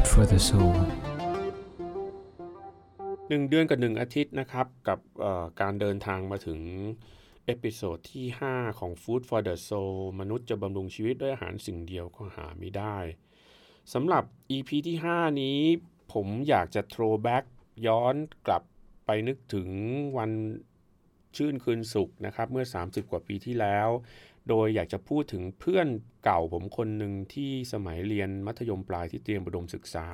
Food for the Soul หนึ่งเดือนกับหนึ่งอาทิตย์นะครับ กับการเดินทางมาถึง episode ที่ 5 ของ Food for the Soul มนุษย์จะบำรุงชีวิตด้วยอาหารสิ่งเดียวก็หาไม่ได้สำหรับ EP ที่ 5 นี้ ผมอยากจะ throwback ย้อนกลับไปนึกถึงวันชื่นคืนสุขนะครับ เมื่อ 30 กว่าปีที่แล้ว โดยอยากจะพูดถึงเพื่อนเก่าผมคนหนึ่งที่สมัยเรียนมัธยมปลายที่เตรียมอุดมศึกษา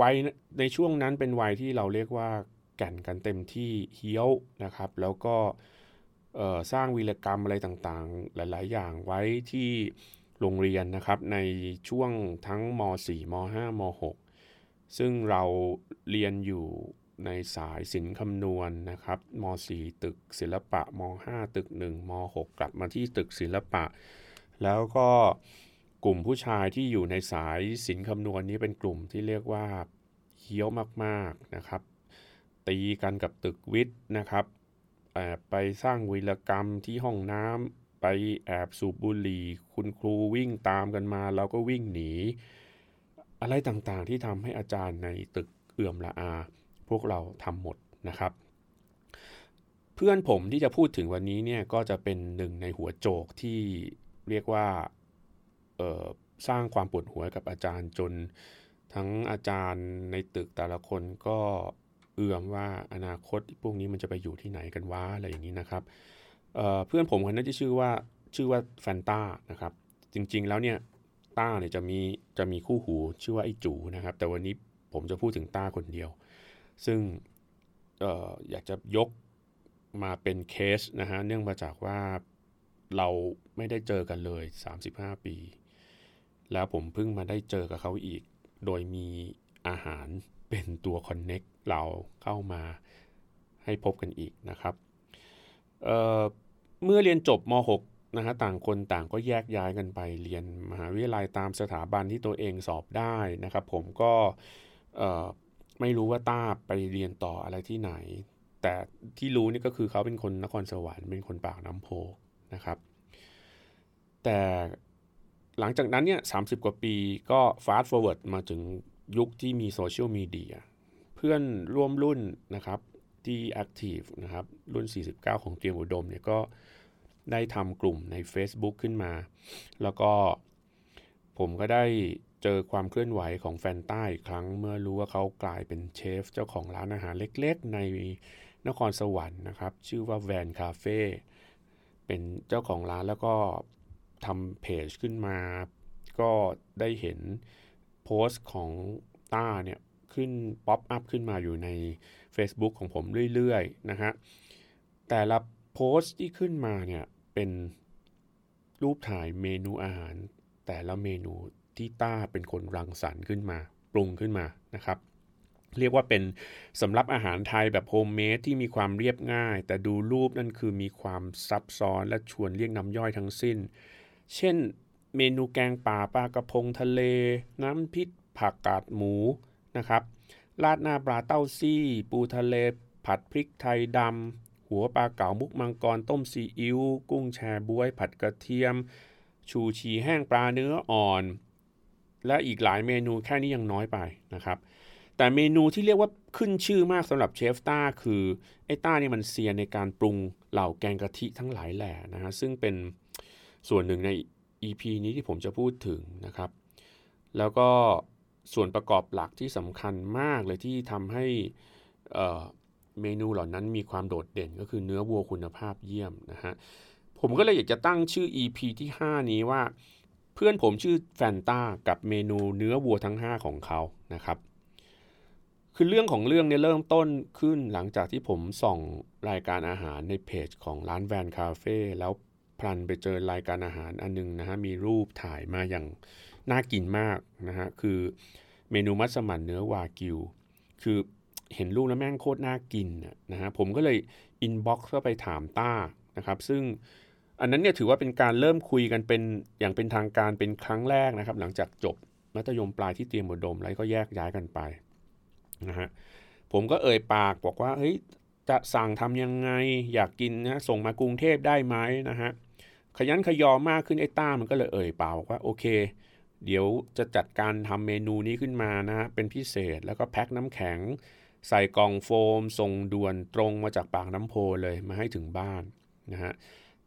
วัยในช่วงนั้นเป็นวัยที่เราเรียกว่าแก่นกันเต็มที่เฮี้ยวนะครับ แล้วก็สร้างวีรกรรมอะไรต่างๆ หลาย ๆ อย่างไว้ที่โรงเรียนนะครับในช่วงทั้งม .4 ม .5 ม .6 ซึ่งเราเรียนอยู่ ในสายศิลป์คำนวณนนะครับม .4 ตึกศิลปะม .5 ตึก1ม .6 กลับมาที่ตึกศิลปะ แล้วก็กลุ่มผู้ชายที่อยู่ในสายศิลป์คำนวณนี้เป็นกลุ่มที่เรียกว่าเฮี้ยวมากๆนะครับ ตีกันกับตึกวิทย์นะครับไปสร้างวีรกรรมที่ห้องน้ำไปแอบสูบบุหรี่ คุณครูวิ่งตามกันมา เราก็วิ่งหนี อะไรต่างๆที่ทำให้อาจารย์ในตึกเอื่อมละอา พวกเราทำหมดนะครับ เพื่อนผมที่จะพูดถึงวันนี้เนี่ยก็จะเป็นหนึ่งในหัวโจกที่เรียกว่าสร้างความปวดหัวกับอาจารย์จนทั้งอาจารย์ในตึกแต่ละคนก็เอื่อมว่าอนาคตพวกนี้มันจะไปอยู่ที่ไหนกันวะอะไรอย่างนี้นะครับเเพื่อนผมคนนั้นที่ชื่อว่าชื่อว่าแฟนต้านะครับ จริงๆแล้วเนี่ยต้าเนี่ยจะมีจะมีคู่หูชื่อว่าไอ้จูนะครับ แต่วันนี้ผมจะพูดถึงต้าคนเดียว ซึ่งอออยากจะยกมาเป็นเคสนะฮะเนื่องมาจากว่าเราไม่ได้เจอกันเลย 35 ปี แล้วผมเพิ่งมาได้เจอกับเขาอีก โดยมีอาหารเป็นตัวคอนเน็กเราเข้ามาให้พบกันอีกนะครับเเมื่อเรียนจบม .6 นะฮะต่างคนต่างก็แยกย้ายกันไปเรียนมหาวิทยาลัยตามสถาบันที่ตัวเองสอบได้นะครับ ผมก็ ไม่รู้ว่าต้าไปเรียนต่ออะไรที่ไหน แต่ที่รู้นี่ก็คือเขาเป็นคนนครสวรรค์เป็นคนปากน้ำโพนะครับ แต่หลังจากนั้นเนี่ย30 กว่าปีก็ fast forward มาถึงยุคที่มีโซเชียลมีเดียเพื่อนร่วมรุ่นนะครับที่แอคทีฟนะครับรุ่น 49 ของเตรียมอุดมเนี่ยก็ได้ทำกลุ่มใน Facebook ขึ้นมา แล้วก็ผมก็ได้ เจอความเคลื่อนไหวของแฟนใต้ครั้งเมื่อรู้ว่าเขากลายเป็นเชฟ เจ้าของร้านอาหารเล็กๆ ในนครสวรรค์นะครับ ชื่อว่าแวนคาเฟ่เป็นเจ้าของร้านแล้วก็ทำเพจขึ้นมา ก็ได้เห็นโพสต์ของต้าเนี่ยขึ้น pop up ขึ้นมาอยู่ใน Facebook ของผมเรื่อยๆนะฮะแต่ละโพสต์ที่ขึ้นมาเนี่ยเป็นรูปถ่ายเมนูอาหารแต่ละเมนู ที่ต้าเป็นคนรังสรรค์ขึ้นมา ปรุงขึ้นมานะครับ เรียกว่าเป็นสำรับอาหารไทยแบบ homemade ที่มีความเรียบง่าย แต่ดูรูปนั่นคือมีความซับซ้อนและชวนเรียกน้ำย่อยทั้งสิ้น เช่น เมนูแกงป่าปลากระพงทะเล น้ำพริกผักกาดหมูนะครับราดหน้าปลาเต้าซี่ ปูทะเล ผัดพริกไทยดำ หัวปลาเก๋ามุกมังกร ต้มซีอิ๊ว กุ้งแชบวย ผัดกระเทียม ชูชีแห้งปลาเนื้ออ่อน และอีกหลายเมนูแค่นี้ยังน้อยไปนะครับแต่เมนูที่เรียกว่าขึ้นชื่อมากสำหรับเชฟต้าคือไอ้ต้านี่มันเซียนในการปรุงเหล่าแกงกะทิทั้งหลายแหล่นะฮะซึ่งเป็นส่วนหนึ่งใน EP นี้ที่ผมจะพูดถึงนะครับ แล้วก็ส่วนประกอบหลักที่สำคัญมากเลยที่ทำให้เมนูเหล่านั้นมีความโดดเด่นก็คือเนื้อวัวคุณภาพเยี่ยมนะฮะผมก็เลยอยากจะตั้งชื่อ EP ที่ 5 นี้ว่า เพื่อนผมชื่อแฟนตากับเมนูเนื้อวัวทั้ง 5 ของเขานะครับ คือเรื่องของเรื่องเนี่ยเริ่มต้นขึ้นหลังจากที่ผมส่องรายการอาหารในเพจของร้านแวนคาเฟ่แล้วพลันไปเจอรายการอาหารอันนึงนะฮะมีรูปถ่ายมาอย่างน่ากินมากนะฮะคือเมนูมัสมั่นเนื้อวากิว คือเห็นรูปแล้วแม่งโคตรน่ากินนะฮะผมก็เลย inbox เข้าไปถามต้านะครับ ซึ่ง อันนั้นเนี่ยถือว่าเป็นการเริ่มคุยกันเป็นอย่างเป็นทางการเป็นครั้งแรกนะครับ หลังจากจบมัธยมปลายที่เตรียมอุดมแล้วก็แยกย้ายกันไปนะฮะผมก็เอ่ยปากบอกว่าเฮ้ยจะสั่งทำยังไงอยากกินนะส่งมากรุงเทพได้ไหมนะฮะขยันขยอมากขึ้นไอ้ต้ามันก็เลยเอ่ยปากบอกว่าโอเค เดี๋ยวจะจัดการทำเมนูนี้ขึ้นมานะฮะเป็นพิเศษแล้วก็แพ็คน้ำแข็ง ใส่กล่องโฟมส่งด่วนตรงมาจากปากน้ำโพเลยมาให้ถึงบ้านนะฮะ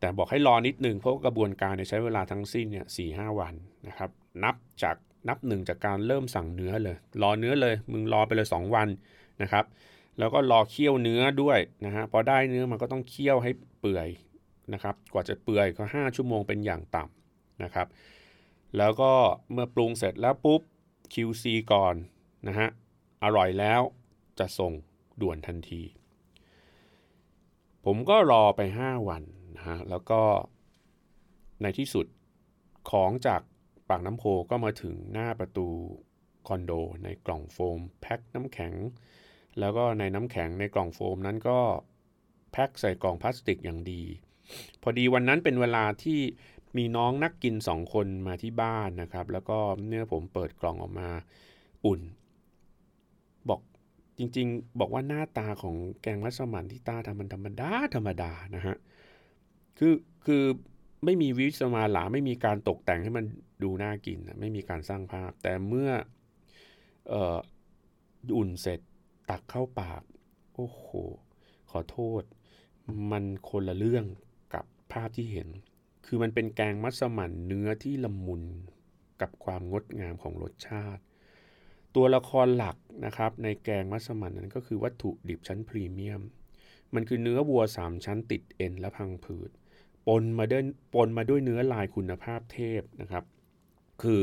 แต่บอกให้รอนิดนึงเพราะกระบวนการใช้เวลาทั้งสิ้นเนี่ยสี่ห้าวันนะครับ นับจากนับหนึ่งจากการเริ่มสั่งเนื้อเลย รอเนื้อเลย มึงรอไปเลย 2 วันนะครับ แล้วก็รอเคี่ยวเนื้อด้วยนะฮะพอได้เนื้อมันก็ต้องเคี่ยวให้เปื่อยนะครับ กว่าจะเปื่อยก็ 5 ชั่วโมงเป็นอย่างต่ำนะครับ แล้วก็เมื่อปรุงเสร็จแล้วปุ๊บ QC ก่อนนะฮะอร่อยแล้วจะส่งด่วนทันที ผมก็รอไป 5 วัน นะฮะแล้วก็ในที่สุดของจากปากน้ำโพก็มาถึงหน้าประตูคอนโด ในกล่องโฟมแพ็คน้ำแข็ง แล้วก็ในน้ำแข็งในกล่องโฟมนั้นก็แพ็คใส่กล่องพลาสติกอย่างดี พอดีวันนั้นเป็นเวลาที่มีน้องนักกินสองคนมาที่บ้านนะครับ แล้วก็เนื้อผมเปิดกล่องออกมาอุ่น บอกจริงๆ บอกว่าหน้าตาของแกงมัสมั่นที่ตาทำมันธรรมดาธรรมดานะฮะ คือคือไม่มีวิสมาหลาไม่มีการตกแต่งให้มันดูน่ากินไม่มีการสร้างภาพ แต่เมื่อออุ่นเสร็จตักเข้าปาก โอ้โห ขอโทษ มันคนละเรื่องกับภาพที่เห็น คือมันเป็นแกงมัสมั่นเนื้อที่ละมุนกับความงดงามของรสชาติ ตัวละครหลักนะครับในแกงมัสมั่นนั้นก็คือวัตถุดิบชั้นพรีเมียม มันคือเนื้อวัวสามชั้นติดเอ็นและพังผืด ปนมาด้วยปนมาด้วยเนื้อลายคุณภาพเทพนะครับ คือ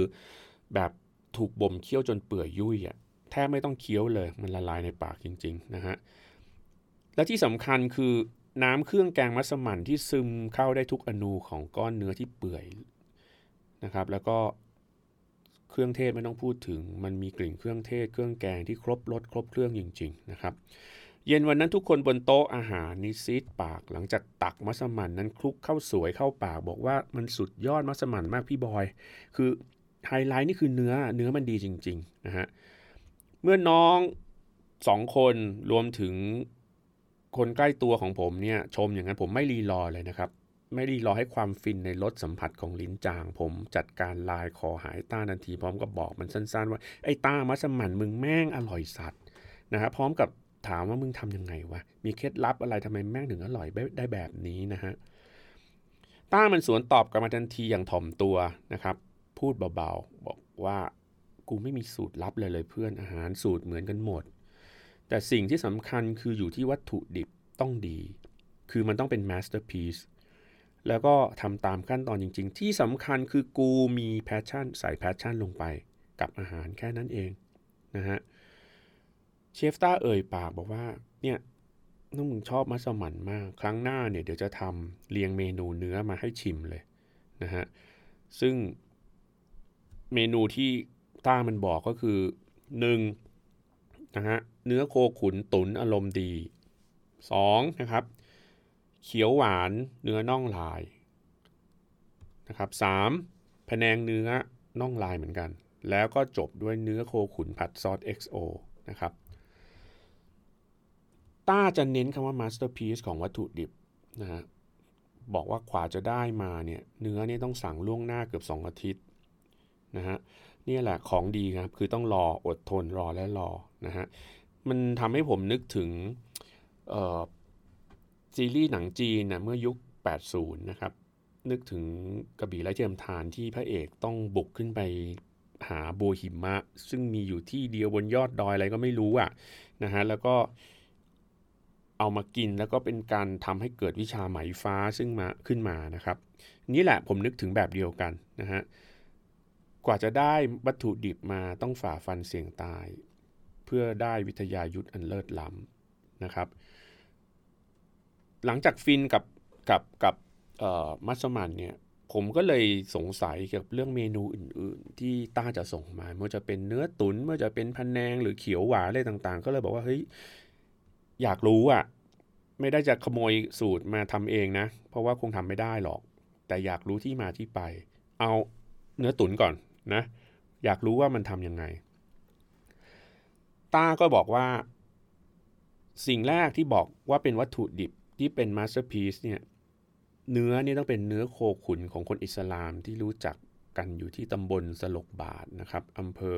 แบบถูกบ่มเคี่ยวจนเปื่อยยุ่ยอะแทบไม่ต้องเคี้ยวเลยมันละลายในปากจริงๆนะฮะและที่สำคัญคือน้ำเครื่องแกงมัสมั่นที่ซึมเข้าได้ทุกอนูของก้อนเนื้อที่เปื่อยนะครับ แล้วก็เครื่องเทศไม่ต้องพูดถึง มันมีกลิ่นเครื่องเทศ เครื่องแกงที่ครบรสครบเครื่องจริง ๆ นะครับ เย็นวันนั้นทุกคนบนโต๊ะอาหารนิซีดปากหลังจากตักมัสมั่นนั้นคลุกเข้าสวยเข้าปากบอกว่ามันสุดยอดมัสมั่นมากพี่บอย คือไฮไลท์นี่คือเนื้อเนื้อมันดีจริงๆนะฮะเมื่อน้องสองคนรวมถึงคนใกล้ตัวของผมเนี่ยชมอย่างนั้นผมไม่รีรอเลยนะครับ ไม่รีรอให้ความฟินในรสสัมผัสของลิ้นจาง ผมจัดการลายคอหายต้านันทีพร้อมกับบอกมันสั้นๆ ว่าไอ้ต้ามัสมั่นมึงแม่งอร่อยสัตว์นะครับพร้อมกับ ถามว่ามึงทำยังไงวะ มีเคล็ดลับอะไรทำไมแม่งถึงอร่อยได้แบบนี้นะฮะ ต้ามันสวนตอบกลับมาทันทีอย่างถ่อมตัวนะครับ พูดเบาๆ บอกว่ากูไม่มีสูตรลับเลยเลยเพื่อนอาหารสูตรเหมือนกันหมด แต่สิ่งที่สำคัญคืออยู่ที่วัตถุดิบต้องดี คือมันต้องเป็น masterpiece แล้วก็ทำตามขั้นตอนจริง ๆ ที่สำคัญคือกูมี passion ใส่ passion ลงไปกับอาหารแค่นั้นเองนะฮะ เชฟต้าเอ่ยปากบอกว่า เนี่ยน้องมึงชอบมัสมั่นมาก ครั้งหน้าเนี่ยเดี๋ยวจะทำเรียงเมนูเนื้อมาให้ชิมเลยนะฮะ ซึ่งเมนูที่ต้ามันบอกก็คือ1นะฮะเนื้อโคขุนตุนอารมณ์ดี2นะครับ เขียวหวานเนื้อน่องลายนะครับ3แผนงเนื้อน่องลายเหมือนกัน แล้วก็จบด้วยเนื้อโคขุนผัดซอส XO นะครับ ต้าจะเน้นคำว่า masterpiece ของวัตถุดิบนะฮะบอกว่าขวาจะได้มาเนี่ยเนื้อเนี่ยต้องสั่งล่วงหน้าเกือบ 2 อาทิตย์นะฮะนี่แหละของดีครับ คือต้องรออดทนรอและรอนะฮะมันทำให้ผมนึกถึงซีรีส์หนังจีนนะเมื่อยุค 80 นะครับ นึกถึงกระบี่และเจียมทานที่พระเอกต้องบุกขึ้นไปหาโบหิมะ ซึ่งมีอยู่ที่เดียวบนยอดดอยอะไรก็ไม่รู้อะนะฮะแล้วก็เเอามากินแล้วก็เป็นการทำให้เกิดวิชาไหมฟ้าซึ่งมาขึ้นมานะครับ นี่แหละผมนึกถึงแบบเดียวกันนะฮะกว่าจะได้วัตถุดิบมาต้องฝ่าฟันเสี่ยงตาย เพื่อได้วิทยายุทธอันเลิศล้ำนะครับ หลังจากฟินกับกับกับมัสมันเนี่ยผมก็เลยสงสัยเกี่ยวกับเรื่องเมนูอื่น ๆ ที่ต้าจะส่งมาเมื่อจะเป็นเนื้อตุนเมื่อจะเป็นพันแนงหรือเขียวหวานอะไรต่างๆ ก็เลยบอกว่าเฮ้ย อยากรู้อะไม่ได้จะขโมยสูตรมาทำเองนะ เพราะว่าคงทำไม่ได้หรอก แต่อยากรู้ที่มาที่ไป เอาเนื้อตุ๋นก่อนนะ อยากรู้ว่ามันทำยังไงต้าก็บอกว่า สิ่งแรกที่บอกว่าเป็นวัตถุดิบที่เป็น masterpiece เนี่ยเนื้อนี่ต้องเป็นเนื้อโคขุนของคนอิสลามที่รู้จักกันอยู่ที่ตำบลสลกบาทนะครับอำเภอ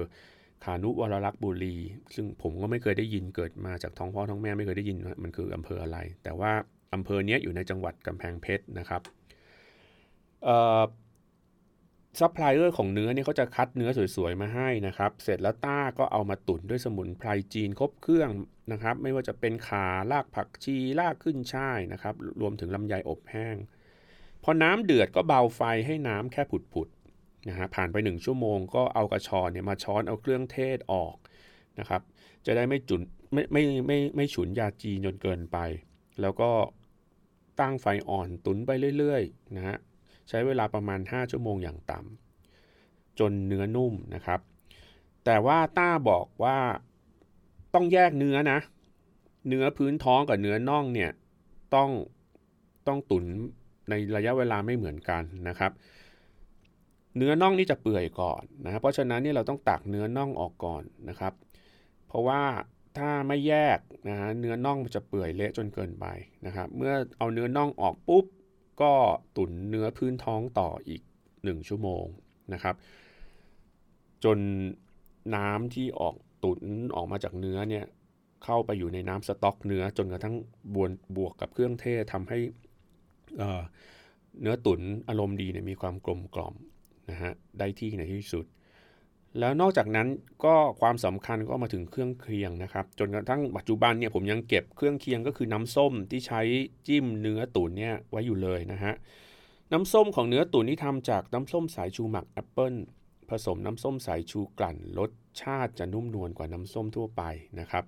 ขาณุวรลักษบุรี ซึ่งผมก็ไม่เคยได้ยินเกิดมาจากท้องพ่อท้องแม่ไม่เคยได้ยินมันคืออำเภออะไร แต่ว่าอำเภอนี้อยู่ในจังหวัดกำแพงเพชรนะครับซัพพลายเออร์ของเนื้อเนี่ยเขาจะคัดเนื้อสวยๆมาให้นะครับ เสร็จแล้วต้าก็เอามาตุ๋นด้วยสมุนไพรจีนครบเครื่องนะครับ ไม่ว่าจะเป็นข่ารากผักชีรากขึ้นฉ่ายนะครับ รวมถึงลำไยอบแห้ง พอน้ำเดือดก็เบาไฟให้น้ำแค่ผุดๆ นะฮะผ่านไปหนึ่งชั่วโมงก็เอากระชอนเนี่ยมาช้อนเอาเครื่องเทศออกนะครับจะได้ไม่จุนไม่ไม่ไม่ไม่ฉุนยาจีนจนเกินไป แล้วก็ตั้งไฟอ่อนตุนไปเรื่อยๆนะฮะใช้เวลาประมาณ 5 ชั่วโมงอย่างต่ำจนเนื้อนุ่มนะครับ แต่ว่าต้าบอกว่าต้องแยกเนื้อนะ เนื้อพื้นท้องกับเนื้อน่องเนี่ยต้องต้องตุนในระยะเวลาไม่เหมือนกันนะครับ เนื้อน่องนี่จะเปื่อยก่อนนะ เพราะฉะนั้นนี่เราต้องตักเนื้อน่องออกก่อนนะครับ เพราะว่าถ้าไม่แยกนะฮะเนื้อน่องมันจะเปื่อยเละจนเกินไปนะครับ เมื่อเอาเนื้อน่องออกปุ๊บ ก็ตุ๋นเนื้อพื้นท้องต่ออีก 1 ชั่วโมงนะครับ จนน้ำที่ออกตุ๋นออกมาจากเนื้อเนี่ยเข้าไปอยู่ในน้ำสต๊อกเนื้อจนกระทั่งบวนบวกกับเครื่องเทศทำให้เนื้อตุ๋นอารมณ์ดีเนี่ยมีความกลมกล่อม นะฮะได้ที่ในที่สุด แล้วนอกจากนั้นก็ความสำคัญก็มาถึงเครื่องเคียงนะครับ จนกระทั่งปัจจุบันเนี่ยผมยังเก็บเครื่องเคียงก็คือน้ำส้มที่ใช้จิ้มเนื้อตุ๋นเนี่ยไว้อยู่เลยนะฮะน้ำส้มของเนื้อตุ๋นที่ทำจากน้ำส้มสายชูหมักแอปเปิลผสมน้ำส้มสายชูกลั่นรสชาติจะนุ่มนวลกว่าน้ำส้มทั่วไปนะครับ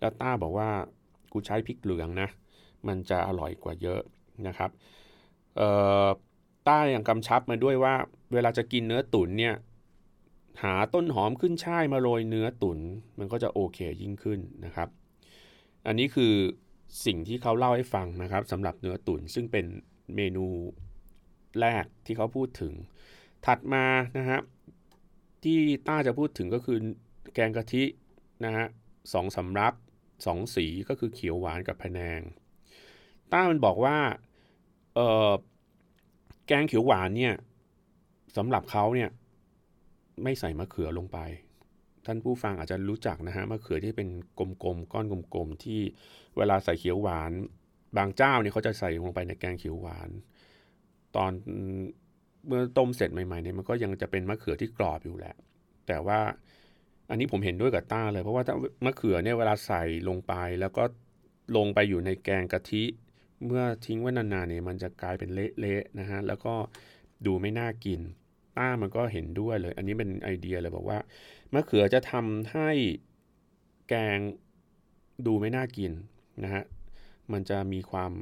แล้วต้าบอกว่ากูใช้พริกเหลืองนะ มันจะอร่อยกว่าเยอะนะครับ ต้ายังกำชับมาด้วยว่า เวลาจะกินเนื้อตุ๋นเนี่ย หาต้นหอมขึ้นช่ายมาโรยเนื้อตุ๋นมันก็จะโอเคยิ่งขึ้นนะครับ อันนี้คือสิ่งที่เขาเล่าให้ฟังนะครับสำหรับเนื้อตุ๋นซึ่งเป็นเมนูแรกที่เขาพูดถึง ถัดมานะฮะที่ต้าจะพูดถึงก็คือแกงกะทินะฮะสองสำรับสองสีก็คือเขียวหวานกับพะแนง ต้ามันบอกว่าเออ แกงเขียวหวานเนี่ยสำหรับเขาเนี่ยไม่ใส่มะเขือลงไป ท่านผู้ฟังอาจจะรู้จักนะฮะมะเขือที่เป็นกลมๆก้อนกลมๆที่เวลาใส่เขียวหวาน บางเจ้าเนี่ยเขาจะใส่ลงไปในแกงเขียวหวาน ตอนเมื่อต้มเสร็จใหม่ๆเนี่ยมันก็ยังจะเป็นมะเขือที่กรอบอยู่แหละ แต่ว่าอันนี้ผมเห็นด้วยกับต้าเลย เพราะว่าถ้ามะเขือเนี่ยเวลาใส่ลงไปแล้วก็ลงไปอยู่ในแกงกะทิ เมื่อทิ้งไว้นานๆเนี่ยมันจะกลายเป็นเละๆนะฮะแล้วก็ดูไม่น่ากินต้ามันก็เห็นด้วยเลย อันนี้เป็นไอเดียเลยบอกว่ามะเขือจะทำให้แกงดูไม่น่ากินนะฮะมันจะมีความ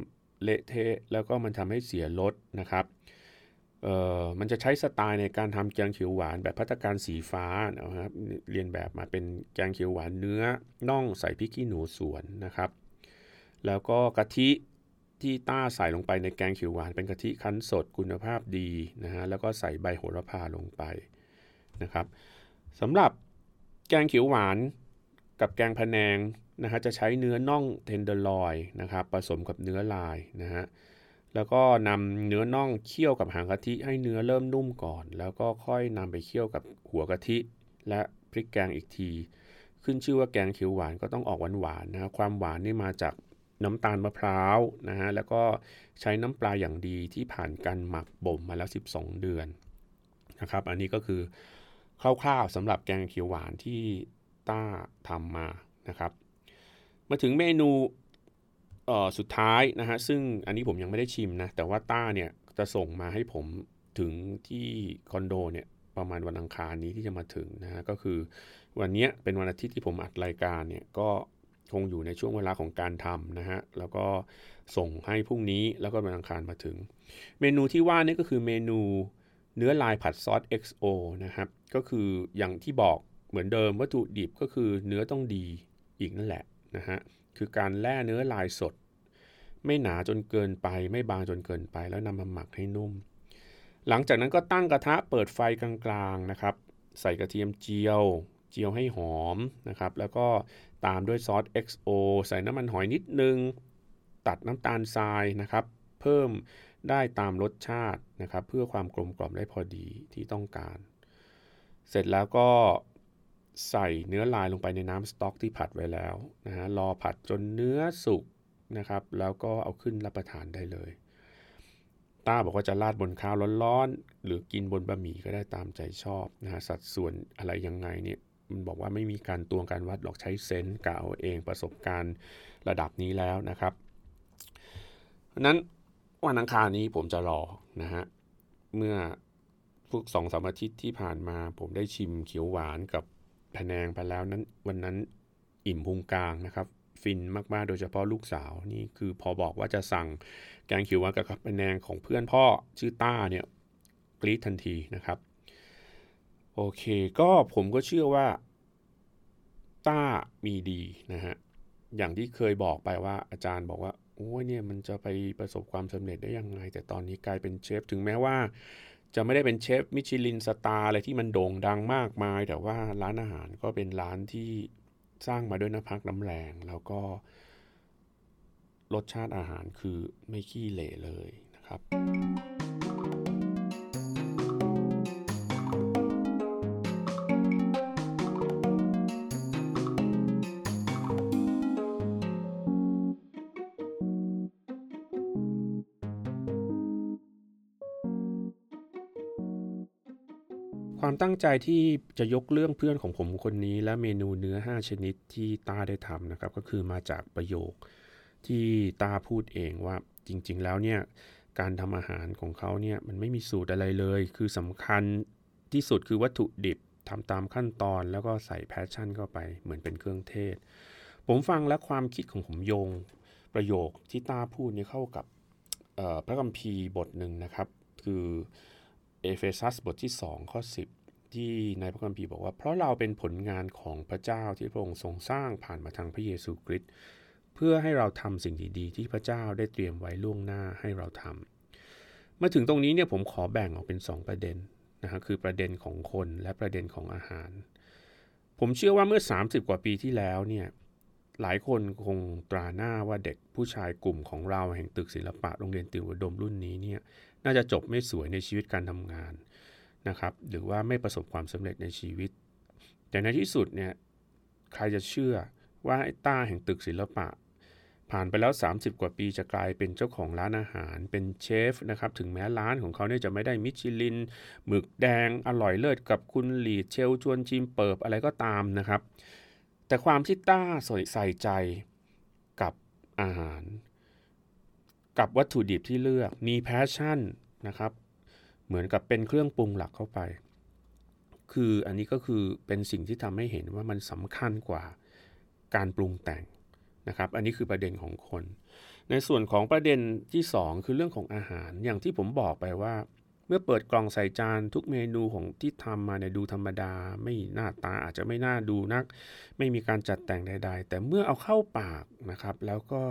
เละเทะแล้วก็มันทำให้เสียรสนะครับเอ่อมันจะใช้สไตล์ในการทำแกงเขียวหวานแบบพัตการสีฟ้านะครับเรียนแบบมาเป็นแกงเขียวหวานเนื้อน่องใส่พริกขี้หนูสวนนะครับ แล้วก็กะทิ ที่ต้าใส่ลงไปในแกงเขียวหวาน เป็นกะทิคั้นสดคุณภาพดีนะฮะแล้วก็ใส่ใบโหระพาลงไปนะครับสำหรับแกงเขียวหวานกับแกงพะแนงนะฮะจะใช้เนื้อน่อง tenderloin นะครับผสมกับเนื้อลายนะฮะแล้วก็นำเนื้อน่องเคี่ยวกับหางกะทิให้เนื้อเริ่มนุ่มก่อน แล้วก็ค่อยนำไปเคี่ยวกับหัวกะทิ และพริกแกงอีกที ขึ้นชื่อว่าแกงเขียวหวานก็ต้องออกหวานๆนะความหวานนี่มาจาก น้ำตาลมะพร้าวนะฮะแล้วก็ใช้น้ำปลาอย่างดีที่ผ่านการหมักบ่มมาแล้ว 12 เดือนนะครับ อันนี้ก็คือคร่าวๆสำหรับแกงเขียวหวานที่ต้าทำมานะครับ มาถึงเมนูสุดท้ายนะฮะซึ่งอันนี้ผมยังไม่ได้ชิมนะ แต่ว่าต้าเนี่ยจะส่งมาให้ผมถึงที่คอนโดเนี่ยประมาณวันอังคารนี้ที่จะมาถึงนะฮะก็คือวันนี้เป็นวันอาทิตย์ที่ผมอัดรายการเนี่ยก็ งอยู่ในช่วงเวลาของการทำนะฮะ แล้วก็ส่งให้พรุ่งนี้แล้วก็วันอังคารมาถึง เมนูที่ว่านี่ก็คือเมนูเนื้อลายผัดซอส XO นะครับ ก็คืออย่างที่บอกเหมือนเดิมวัตถุดิบก็คือเนื้อต้องดีอีกนั่นแหละนะฮะ คือการแล่เนื้อลายสด ไม่หนาจนเกินไป ไม่บางจนเกินไป แล้วนำมาหมักให้นุ่ม หลังจากนั้นก็ตั้งกระทะเปิดไฟกลางๆนะครับ ใส่กระเทียมเจียว เจียวให้หอมนะครับ แล้วก็ ตามด้วยซอส XO ใส่น้ำมันหอยนิดนึง ตัดน้ำตาลทรายนะครับ เพิ่มได้ตามรสชาตินะครับ เพื่อความกลมกล่อมได้พอดีที่ต้องการ เสร็จแล้วก็ใส่เนื้อลายลงไปในน้ำสต๊อกที่ผัดไว้แล้วนะฮะรอผัดจนเนื้อสุกนะครับ แล้วก็เอาขึ้นรับประทานได้เลย ต้าบอกว่าจะราดบนข้าวร้อนๆ หรือกินบนบะหมี่ก็ได้ตามใจชอบนะฮะสัดส่วนอะไรยังไงเนี่ย มันบอกว่าไม่มีการตวงการวัดหรอกใช้เซนส์กะเอาเองประสบการณ์ระดับนี้แล้วนะครับนั้นวันอังคารนี้ผมจะรอนะฮะเมื่อพวกสองสามอาทิตย์ที่ผ่านมาผมได้ชิมเขียวหวานกับพะแนงไปแล้วนั้นวันนั้นอิ่มพุงกลางนะครับ ฟินมากๆโดยเฉพาะลูกสาวนี่คือพอบอกว่าจะสั่งแกงเขียวหวานกับพะแนงของเพื่อนพ่อชื่อต้าเนี่ยกรี๊ดทันทีนะครับ โอเค ก็ผมก็เชื่อว่าต้ามีดีนะฮะ อย่างที่เคยบอกไปว่าอาจารย์บอกว่า โอ้ยเนี่ยมันจะไปประสบความสำเร็จได้ยังไง แต่ตอนนี้กลายเป็นเชฟ ถึงแม้ว่า จะไม่ได้เป็นเชฟมิชลินสตาร์อะไรที่มันโด่งดังมากมาย แต่ว่าร้านอาหารก็เป็นร้านที่สร้างมาด้วยน้ำพักน้ำแรง แล้วก็ รสชาติอาหารคือไม่ขี้เหร่เลยนะครับ ตั้งใจที่จะยกเรื่องเพื่อนของผมคนนี้ และเมนูเนื้อ 5 ชนิดที่ตาได้ทำนะครับ ก็คือมาจากประโยคที่ต้าพูดเองว่าจริง ๆ แล้วเนี่ยการทำอาหารของเขาเนี่ยมันไม่มีสูตรอะไรเลย คือสำคัญที่สุดคือวัตถุดิบทำตามขั้นตอนแล้วก็ใส่ passion เข้าไปเหมือนเป็นเครื่องเทศ ผมฟังและความคิดของผมโยงประโยคที่ต้าพูดเนี่ยเข้ากับพระคัมภีร์บทหนึ่งนะครับ คือเอเฟซัสบทที่ 2 ข้อ 10 ที่ในพระคัมภีร์บอกว่า เพราะเราเป็นผลงานของพระเจ้าที่พระองค์ทรงสร้างผ่านมาทางพระเยซูคริสต์เพื่อให้เราทำสิ่งดีๆ ที่พระเจ้าได้เตรียมไว้ล่วงหน้าให้เราทำมาถึงตรงนี้เนี่ยผมขอแบ่งออกเป็น 2 ประเด็นนะฮะคือประเด็นของคนและประเด็นของอาหาร ผมเชื่อว่าเมื่อ 30 กว่าปีที่แล้วเนี่ยหลายคนคงตราหน้าว่าเด็กผู้ชายกลุ่มของเราแห่งตึกศิลปะโรงเรียนติวดมรุ่นนี้เนี่ยน่าจะจบไม่สวยในชีวิตการทำงาน นะครับ หรือว่าไม่ประสบความสำเร็จในชีวิต แต่ในที่สุดเนี่ยใครจะเชื่อว่าไอ้ต้าแห่งตึกศิลปะ ผ่านไปแล้ว 30 กว่าปีจะกลายเป็นเจ้าของร้านอาหาร เป็นเชฟนะครับ ถึงแม้ร้านของเขาเนี่ยจะไม่ได้มิชลิน หมึกแดง อร่อยเลิศกับคุณหลีดเชลชวนชิมเปิบอะไรก็ตามนะครับ แต่ความที่ต้าใส่ใจกับอาหาร กับวัตถุดิบที่เลือกมีแพชชั่นนะครับ เหมือนกับเป็นเครื่องปรุงหลักเข้าไป คืออันนี้ก็คือเป็นสิ่งที่ทำให้เห็นว่ามันสำคัญกว่าการปรุงแต่งนะครับ อันนี้คือประเด็นของคน ในส่วนของประเด็นที่ 2 คือเรื่องของอาหาร อย่างที่ผมบอกไปว่า เมื่อเปิดกล่องใส่จานทุกเมนูของที่ทำมาเนี่ยดูธรรมดา ไม่หน้าตาอาจจะไม่น่าดูนัก ไม่มีการจัดแต่งใด ๆ แต่เมื่อเอาเข้าปากนะครับ แล้วก็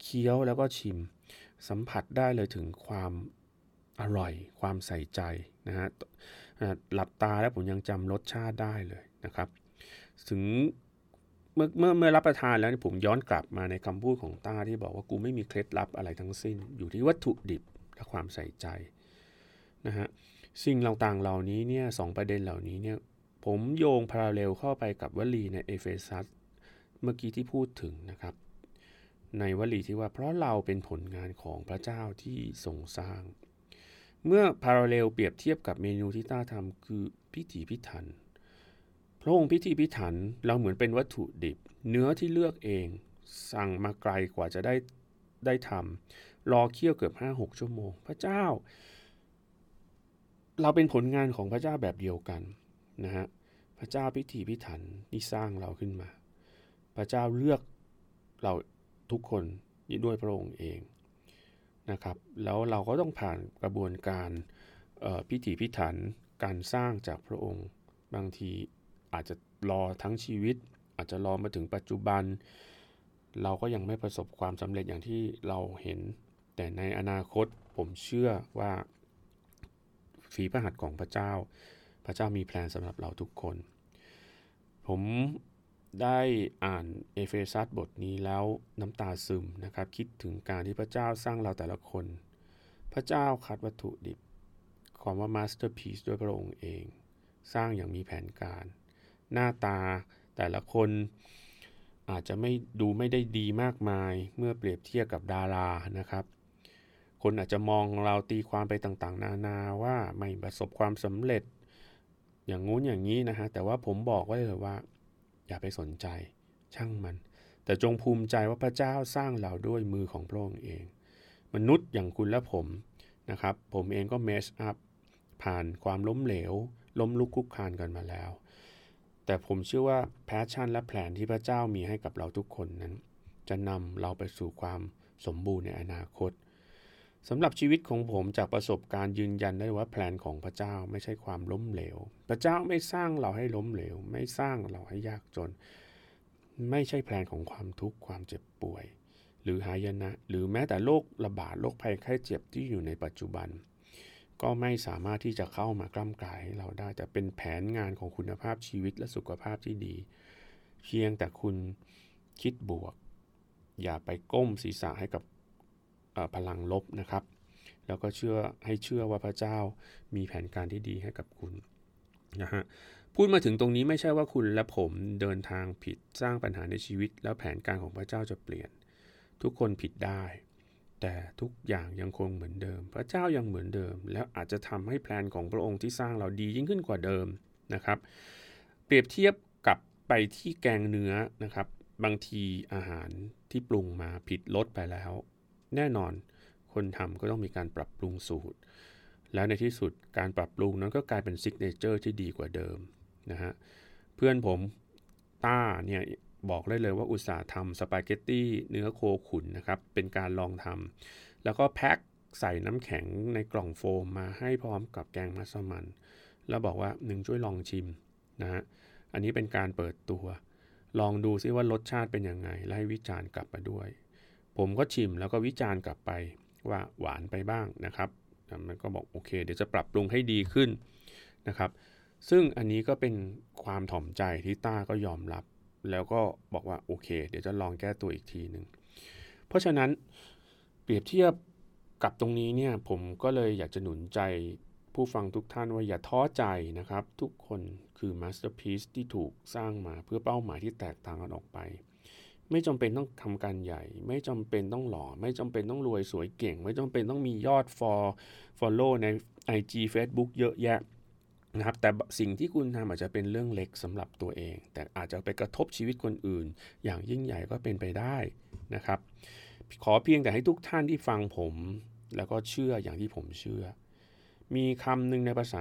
เคี้ยวแล้วก็ชิม สัมผัสได้เลยถึงความ อร่อย ความใส่ใจนะฮะหลับตาแล้วผมยังจำรสชาติได้เลยนะครับ ถึงเมื่อเมื่อเมื่อรับประทานแล้วผมย้อนกลับมาในคำพูดของต้าที่บอกว่ากูไม่มีเคล็ดลับอะไรทั้งสิ้น อยู่ที่วัตถุดิบและความใส่ใจนะฮะสิ่งต่างๆเหล่านี้เนี่ยสประเด็นเหล่านี้เนี่ยผมโยงพาราเรลเข้าไปกับวลีในเอเฟซัสเมื่อกี้ที่พูดถึงนะครับ ในวลีที่ว่าเพราะเราเป็นผลงานของพระเจ้าที่ทรงสร้าง เมื่อพาราเรลเปรียบเทียบกับเมนูที่ต้าทำคือพิถีพิถัน พระองค์พิธีพิถันเราเหมือนเป็นวัตถุดิบ เนื้อที่เลือกเอง สั่งมาไกลกว่าจะได้ได้ทำรอเคี่ยวเกือบห้าหกชั่วโมง พระเจ้า เราเป็นผลงานของพระเจ้าแบบเดียวกันนะฮะพระเจ้าพิธีพิถันที่สร้างเราขึ้นมา พระเจ้าเลือกเราทุกคนด้วยพระองค์เอง นะครับแล้วเราก็ต้องผ่านกระบวนการพิถีพิถันการสร้างจากพระองค์ บางทีอาจจะรอทั้งชีวิต อาจจะรอมาถึงปัจจุบัน เราก็ยังไม่ประสบความสำเร็จอย่างที่เราเห็น แต่ในอนาคตผมเชื่อว่าฝีพระหัตถ์ของพระเจ้า พระเจ้ามีแผนสำหรับเราทุกคน ผม ได้อ่านเอเฟซัสบทนี้แล้วน้ำตาซึมนะครับ คิดถึงการที่พระเจ้าสร้างเราแต่ละคน พระเจ้าคัดวัตถุดิบความว่า masterpiece ด้วยพระองค์เอง สร้างอย่างมีแผนการ หน้าตาแต่ละคนอาจจะไม่ดูไม่ได้ดีมากมายเมื่อเปรียบเทียบกับดารานะครับ คนอาจจะมองเราตีความไปต่างๆ นานาว่าไม่ประสบความสำเร็จอย่างงู้นอย่างนี้นะฮะแต่ว่าผมบอกไว้เลยว่า อย่าไปสนใจ ช่างมัน แต่จงภูมิใจว่าพระเจ้าสร้างเราด้วยมือของพระองค์เอง มนุษย์อย่างคุณและผมนะครับ ผมเองก็ mess up ผ่านความล้มเหลว ล้มลุกคุกคลานกันมาแล้ว แต่ผมเชื่อว่า passion และแผนที่พระเจ้ามีให้กับเราทุกคนนั้น จะนำเราไปสู่ความสมบูรณ์ในอนาคต สำหรับชีวิตของผมจากประสบการณ์ยืนยันได้ว่าแผนของพระเจ้าไม่ใช่ความล้มเหลว พระเจ้าไม่สร้างเราให้ล้มเหลว ไม่สร้างเราให้ยากจน ไม่ใช่แผนของความทุกข์ความเจ็บป่วย หรือหายนะ หรือแม้แต่โรคระบาดโรคภัยไข้เจ็บที่อยู่ในปัจจุบัน ก็ไม่สามารถที่จะเข้ามากล้ำกลายให้เราได้แต่เป็นแผนงานของคุณภาพชีวิตและสุขภาพที่ดี เพียงแต่คุณคิดบวก อย่าไปก้มศีรษะให้กับ พลังลบนะครับ แล้วก็เชื่อให้เชื่อว่าพระเจ้ามีแผนการที่ดีให้กับคุณนะฮะพูดมาถึงตรงนี้ไม่ใช่ว่าคุณและผมเดินทางผิดสร้างปัญหาในชีวิต แล้วแผนการของพระเจ้าจะเปลี่ยน ทุกคนผิดได้ แต่ทุกอย่างยังคงเหมือนเดิม พระเจ้ายังเหมือนเดิม แล้วอาจจะทำให้แพลนของพระองค์ที่สร้างเราดียิ่งขึ้นกว่าเดิมนะครับ เปรียบเทียบกับไปที่แกงเนื้อนะครับ บางทีอาหารที่ปรุงมาผิดรสไปแล้ว แน่นอนคนทำก็ต้องมีการปรับปรุงสูตร แล้วในที่สุดการปรับปรุงนั้นก็กลายเป็น signature ที่ดีกว่าเดิมนะฮะเพื่อนผมต้าเนี่ยบอกได้เลยว่าอุตส่าห์ทำสปาเกตตี้เนื้อโคขุนนะครับ เป็นการลองทำแล้วก็แพ็คใส่น้ำแข็งในกล่องโฟมมาให้พร้อมกับแกงมัสมัน แล้วบอกว่าหนึ่งช่วยลองชิมนะฮะอันนี้เป็นการเปิดตัว ลองดูซิว่ารสชาติเป็นยังไง และให้วิจารณ์กลับมาด้วย ผมก็ชิมแล้วก็วิจารณ์กลับไปว่าหวานไปบ้างนะครับ มันก็บอกโอเค เดี๋ยวจะปรับปรุงให้ดีขึ้นนะครับ ซึ่งอันนี้ก็เป็นความถ่อมใจที่ต้าก็ยอมรับ แล้วก็บอกว่าโอเค เดี๋ยวจะลองแก้ตัวอีกทีหนึ่งเพราะฉะนั้นเปรียบเทียบกับตรงนี้เนี่ยผมก็เลยอยากจะหนุนใจผู้ฟังทุกท่านว่าอย่าท้อใจนะครับ ทุกคนคือ masterpiece ที่ถูกสร้างมาเพื่อเป้าหมายที่แตกต่างกันออกไป ไม่จำเป็นต้องทำการใหญ่ ไม่จำเป็นต้องหล่อ ไม่จำเป็นต้องรวยสวยเก่ง ไม่จำเป็นต้องมียอด follow ใน IG Facebook เยอะแยะนะครับแต่สิ่งที่คุณทำอาจจะเป็นเรื่องเล็กสำหรับตัวเอง แต่อาจจะไปกระทบชีวิตคนอื่น อย่างยิ่งใหญ่ก็เป็นไปได้นะครับ ขอเพียงแต่ให้ทุกท่านที่ฟังผม แล้วก็เชื่ออย่างที่ผมเชื่อ มีคำหนึ่งในภาษา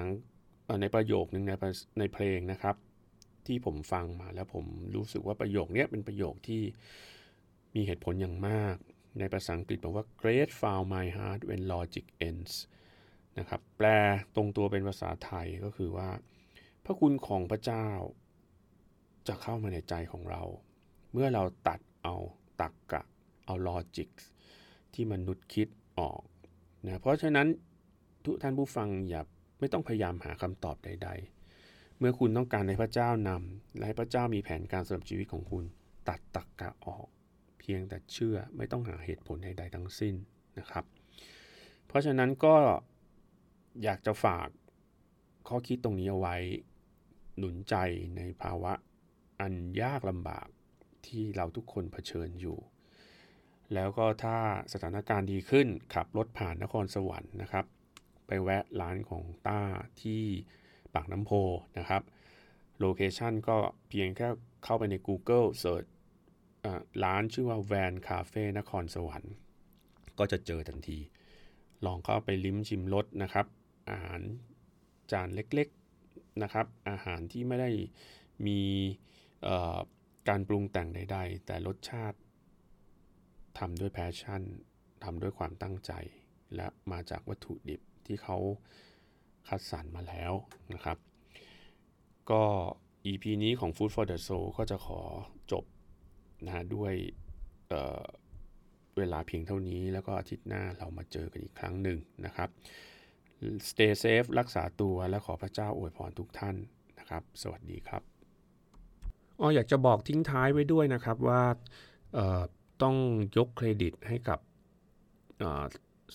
ในประโยคหนึ่งในในเพลงนะครับ ที่ผมฟังมาแล้วผมรู้สึกว่าประโยคนี้เป็นประโยคที่มีเหตุผลอย่างมาก ในภาษาอังกฤษบอกว่า great found my heart when logic ends นะครับแปลตรงตัวเป็นภาษาไทยก็คือว่า พระคุณของพระเจ้า จะเข้ามาในใจของเรา เมื่อเราตัดเอาตักกะ เอาลอจิกที่มนุษย์คิดออกนะเพราะฉะนั้นทุกท่านผู้ฟังอย่าไม่ต้องพยายามหาคำตอบใด ๆ เมื่อคุณต้องการให้พระเจ้านำและให้พระเจ้ามีแผนการสำหรับชีวิตของคุณ ตัดตักกะออก เพียงแต่เชื่อไม่ต้องหาเหตุผลใดๆทั้งสิ้นนะครับ เพราะฉะนั้นก็อยากจะฝากข้อคิดตรงนี้เอาไว้ หนุนใจในภาวะอันยากลำบากที่เราทุกคนเผชิญอยู่ แล้วก็ถ้าสถานการณ์ดีขึ้นขับรถผ่านนครสวรรค์นะครับ ไปแวะร้านของต้าที่ ปากน้ำโพนะครับ location ก็เพียงแค่เข้าไปใน Google searchร้านชื่อว่าแวนคาเฟ่นครสวรรค์ ก็จะเจอทันที ลองเข้าไปลิ้มชิมรสนะครับ อาหารจานเล็กๆนะครับ อาหารที่ไม่ได้มีการปรุงแต่งใดๆ แต่รสชาติทำด้วย passion ทำด้วยความตั้งใจ และมาจากวัตถุดิบที่เขา คัดสรรมาแล้วนะครับ ก็ EP นี้ของ Food for the Soul ก็จะขอจบนะด้วยเเวลาเพียงเท่านี้ แล้วก็อาทิตย์หน้าเรามาเจอกันอีกครั้งหนึ่งนะครับ stay safe รักษาตัวและขอพระเจ้าอวยพรทุกท่านนะครับ สวัสดีครับอ๋ออยากจะบอกทิ้งท้ายไว้ด้วยนะครับว่าต้องยกเครดิตให้กับ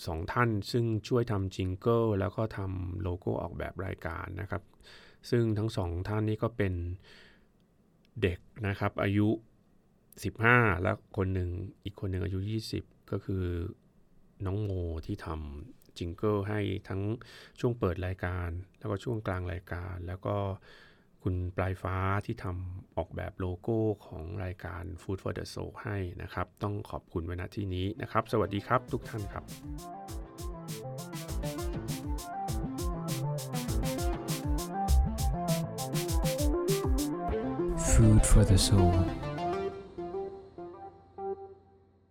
สองท่านซึ่งช่วยทำจิงเกิลแล้วก็ทำโลโก้ออกแบบรายการนะครับ ซึ่งทั้งสองท่านนี้ก็เป็นเด็กนะครับอายุ 15 แล้วคนหนึ่งอีกคนหนึ่งอายุ 20 ก็คือน้องโมที่ทำจิงเกิลให้ทั้งช่วงเปิดรายการ แล้วก็ช่วงกลางรายการ แล้วก็ คุณปลายฟ้าที่ทำออกแบบโลโก้ของรายการ Food for the Soul ให้นะครับ ต้องขอบคุณไว้ณที่นี้นะครับ สวัสดีครับทุกท่านครับ Food for the soul.